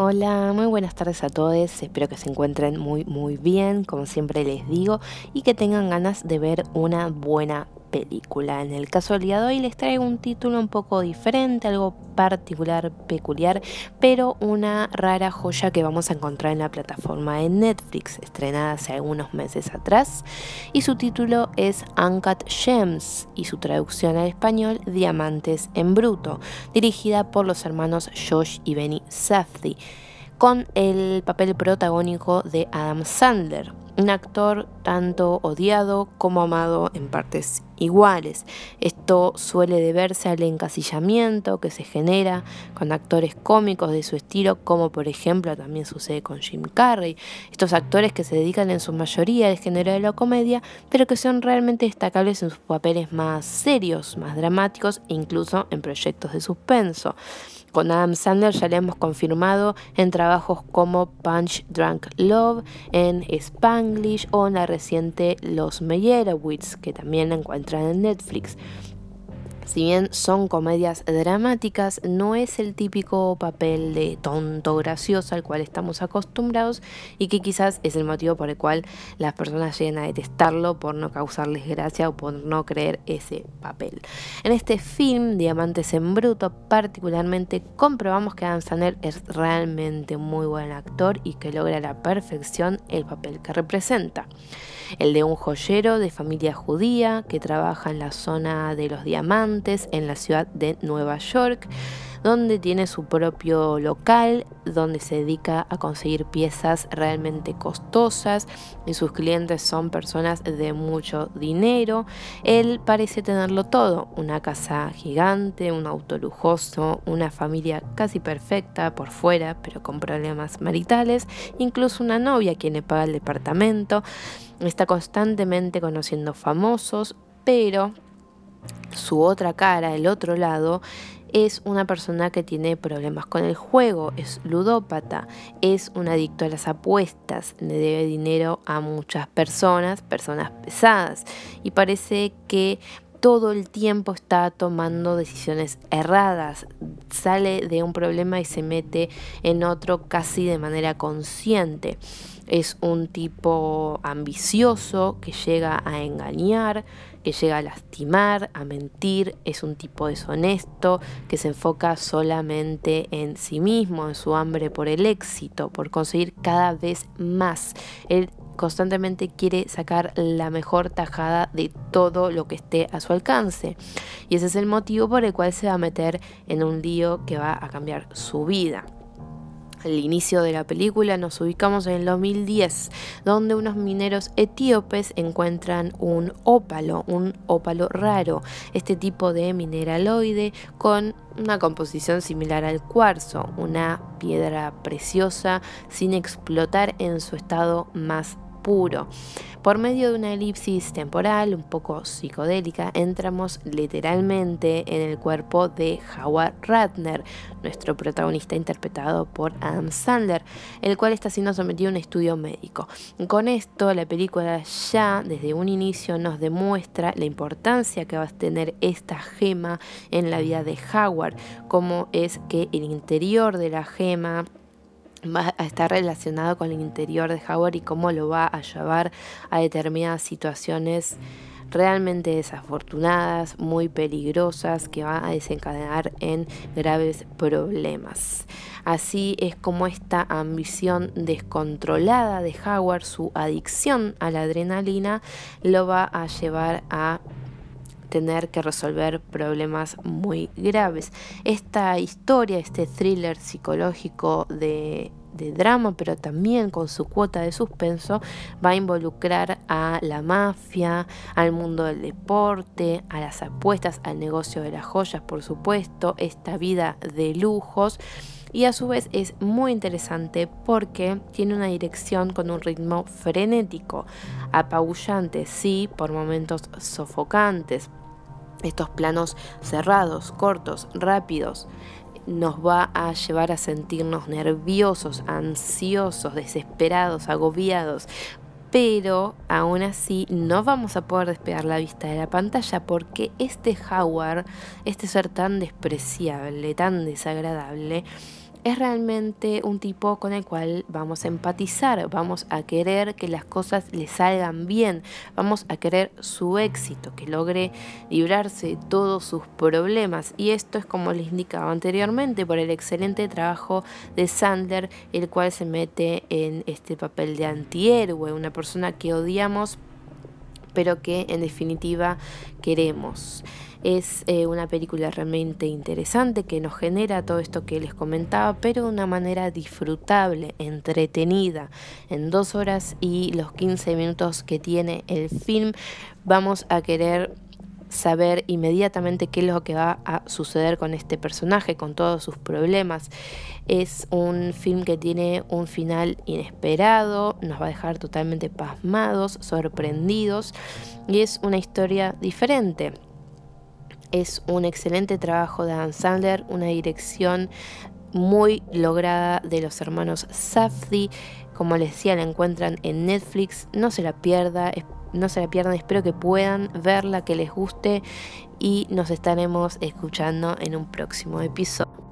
Hola, muy buenas tardes a todos. Espero que se encuentren muy muy bien, como siempre les digo, y que tengan ganas de ver una buena película. En el caso del día de hoy les traigo un título un poco diferente, algo particular, peculiar, pero una rara joya que vamos a encontrar en la plataforma de Netflix, estrenada hace algunos meses atrás, y su título es Uncut Gems y su traducción al español Diamantes en Bruto, dirigida por los hermanos Josh y Benny Safdie con el papel protagónico de Adam Sandler, un actor tanto odiado como amado en partes iguales. Esto suele deberse al encasillamiento que se genera con actores cómicos de su estilo, como por ejemplo también sucede con Jim Carrey. Estos actores que se dedican en su mayoría al género de la comedia, pero que son realmente destacables en sus papeles más serios, más dramáticos e incluso en proyectos de suspenso. Con Adam Sandler ya le hemos confirmado en trabajos como Punch Drunk Love, en Spanglish o en la reciente Los Meyerowitz, que también la encuentran en Netflix. Si bien son comedias dramáticas, no es el típico papel de tonto gracioso al cual estamos acostumbrados y que quizás es el motivo por el cual las personas llegan a detestarlo por no causarles gracia o por no creer ese papel. En este film, Diamantes en Bruto, particularmente comprobamos que Adam Sandler es realmente muy buen actor y que logra a la perfección el papel que representa el de un joyero de familia judía que trabaja en la zona de los diamantes en la ciudad de Nueva York donde tiene su propio local, donde se dedica a conseguir piezas realmente costosas y sus clientes son personas de mucho dinero. Él parece tenerlo todo, una casa gigante, un auto lujoso, una familia casi perfecta por fuera, pero con problemas maritales, incluso una novia quien le paga el departamento está constantemente conociendo famosos, pero su otra cara, el otro lado, es una persona que tiene problemas con el juego, es ludópata, es un adicto a las apuestas, le debe dinero a muchas personas, personas pesadas, y parece que todo el tiempo está tomando decisiones erradas, sale de un problema y se mete en otro casi de manera consciente. Es un tipo ambicioso que llega a engañar, que llega a lastimar, a mentir, es un tipo deshonesto que se enfoca solamente en sí mismo, en su hambre por el éxito, por conseguir cada vez más. Él constantemente quiere sacar la mejor tajada de todo lo que esté a su alcance. Y ese es el motivo por el cual se va a meter en un lío que va a cambiar su vida. Al inicio de la película nos ubicamos en el 2010, donde unos mineros etíopes encuentran un ópalo, un ópalo raro, este tipo de mineraloide con una composición similar al cuarzo, una piedra preciosa sin explotar en su estado más puro. Por medio de una elipsis temporal un poco psicodélica, entramos literalmente en el cuerpo de Howard Ratner, nuestro protagonista interpretado por Adam Sandler, el cual está siendo sometido a un estudio médico. Con esto, la película ya desde un inicio nos demuestra la importancia que va a tener esta gema en la vida de Howard, como es que el interior de la gema va a estar relacionado con el interior de Howard y cómo lo va a llevar a determinadas situaciones realmente desafortunadas, muy peligrosas, que van a desencadenar en graves problemas. Así es como esta ambición descontrolada de Howard, su adicción a la adrenalina, lo va a llevar a tener que resolver problemas muy graves. Esta historia, este thriller psicológico de, drama, pero también con su cuota de suspenso, va a involucrar a la mafia, al mundo del deporte, a las apuestas, al negocio de las joyas, por supuesto, esta vida de lujos y a su vez es muy interesante porque tiene una dirección con un ritmo frenético, apabullante, sí, por momentos sofocantes. Estos planos cerrados, cortos, rápidos, nos va a llevar a sentirnos nerviosos, ansiosos, desesperados, agobiados, pero aún así no vamos a poder despegar la vista de la pantalla porque este Howard, este ser tan despreciable, tan desagradable, es realmente un tipo con el cual vamos a empatizar, vamos a querer que las cosas le salgan bien, vamos a querer su éxito, que logre librarse de todos sus problemas. Y esto es como les indicaba anteriormente por el excelente trabajo de Sandler, el cual se mete en este papel de antihéroe, una persona que odiamos pero que en definitiva queremos. Es eh, una película realmente interesante que nos genera todo esto que les comentaba, pero de una manera disfrutable, entretenida. En dos horas y los 15 minutos que tiene el film, vamos a querer saber inmediatamente qué es lo que va a suceder con este personaje, con todos sus problemas. Es un film que tiene un final inesperado, nos va a dejar totalmente pasmados, sorprendidos y es una historia diferente. Es un excelente trabajo de Adam Sandler, una dirección muy lograda de los hermanos Safdie. Como les decía, la encuentran en Netflix. No se la pierda, no se la pierdan. Espero que puedan verla, que les guste y nos estaremos escuchando en un próximo episodio.